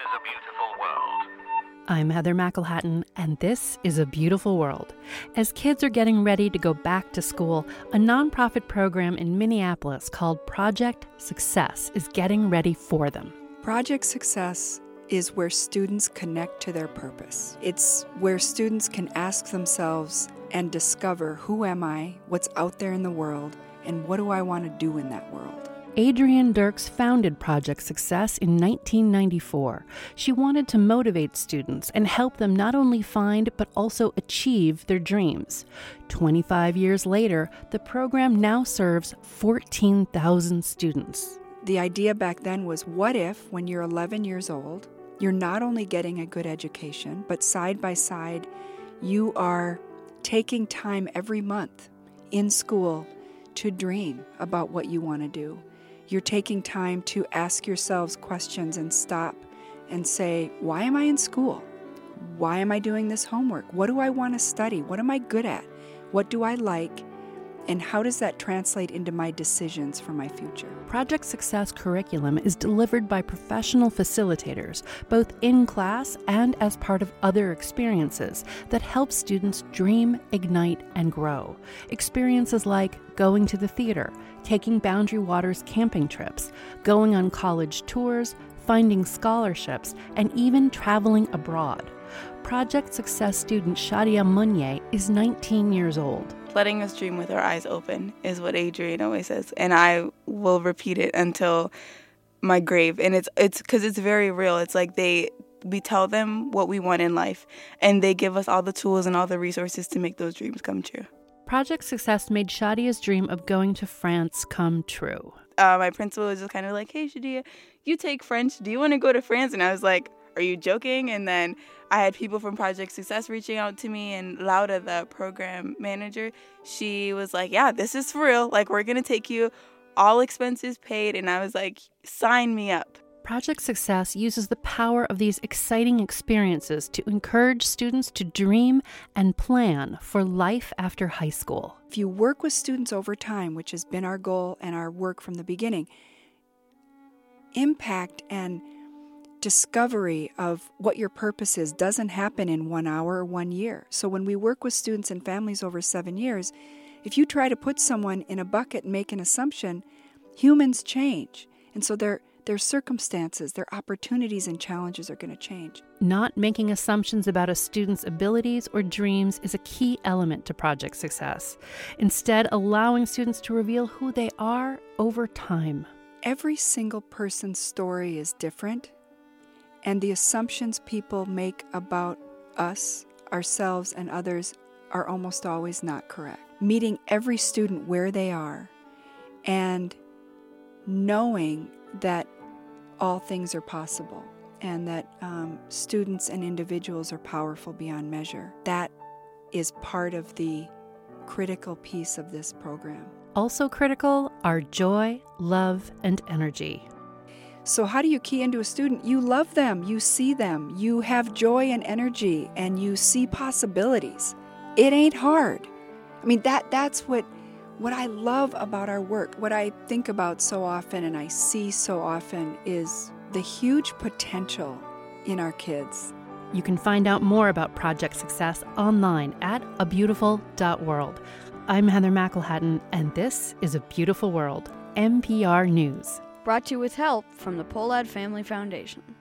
is a Beautiful World. I'm Heather McElhatton, and this is A Beautiful World. As kids are getting ready to go back to school, a nonprofit program in Minneapolis called Project Success is getting ready for them. Project Success is where students connect to their purpose. It's where students can ask themselves and discover who am I, what's out there in the world, and what do I want to do in that world. Adrienne Diercks founded Project Success in 1994. She wanted to motivate students and help them not only find but also achieve their dreams. 25 years later, the program now serves 14,000 students. The idea back then was what if, when you're 11 years old, you're not only getting a good education, but side by side, you are taking time every month in school to dream about what you want to do. You're taking time to ask yourselves questions and stop and say, Why am I in school? Why am I doing this homework? What do I want to study? What am I good at? What do I like? And how does that translate into my decisions for my future? Project Success curriculum is delivered by professional facilitators, both in class and as part of other experiences that help students dream, ignite, and grow. Experiences like going to the theater, taking Boundary Waters camping trips, going on college tours, finding scholarships, and even traveling abroad. Project Success student Shadia Munier is 19 years old. Letting us dream with our eyes open is what Adrienne always says, and I will repeat it until my grave. And it's it's because it's very real. It's like they we tell them what we want in life, and they give us all the tools and all the resources to make those dreams come true. Project Success made Shadia's dream of going to France come true. Uh, my principal was just kind of like, "Hey, Shadia, you take French. Do you want to go to France?" And I was like, "Are you joking?" And then I had people from Project Success reaching out to me, and Lauda, the program manager, she was like, Yeah, this is for real. Like, we're going to take you, all expenses paid. And I was like, Sign me up. Project Success uses the power of these exciting experiences to encourage students to dream and plan for life after high school. If you work with students over time, which has been our goal and our work from the beginning, impact and discovery of what your purpose is doesn't happen in one hour or one year. So when we work with students and families over seven years, if you try to put someone in a bucket and make an assumption, humans change. And so their their circumstances, their opportunities and challenges are going to change. Not making assumptions about a student's abilities or dreams is a key element to project success. Instead, allowing students to reveal who they are over time. Every single person's story is different, and the assumptions people make about us, ourselves, and others are almost always not correct. Meeting every student where they are and knowing that all things are possible and that um, students and individuals are powerful beyond measure. That is part of the critical piece of this program. Also, critical are joy, love, and energy. So, how do you key into a student? You love them, you see them, you have joy and energy, and you see possibilities. It ain't hard. I mean, that, that's what, what I love about our work. What I think about so often and I see so often is the huge potential in our kids. You can find out more about Project Success online at abeautiful.world. I'm Heather McElhatton, and this is A Beautiful World, MPR News brought to you with help from the Pohlad Family Foundation.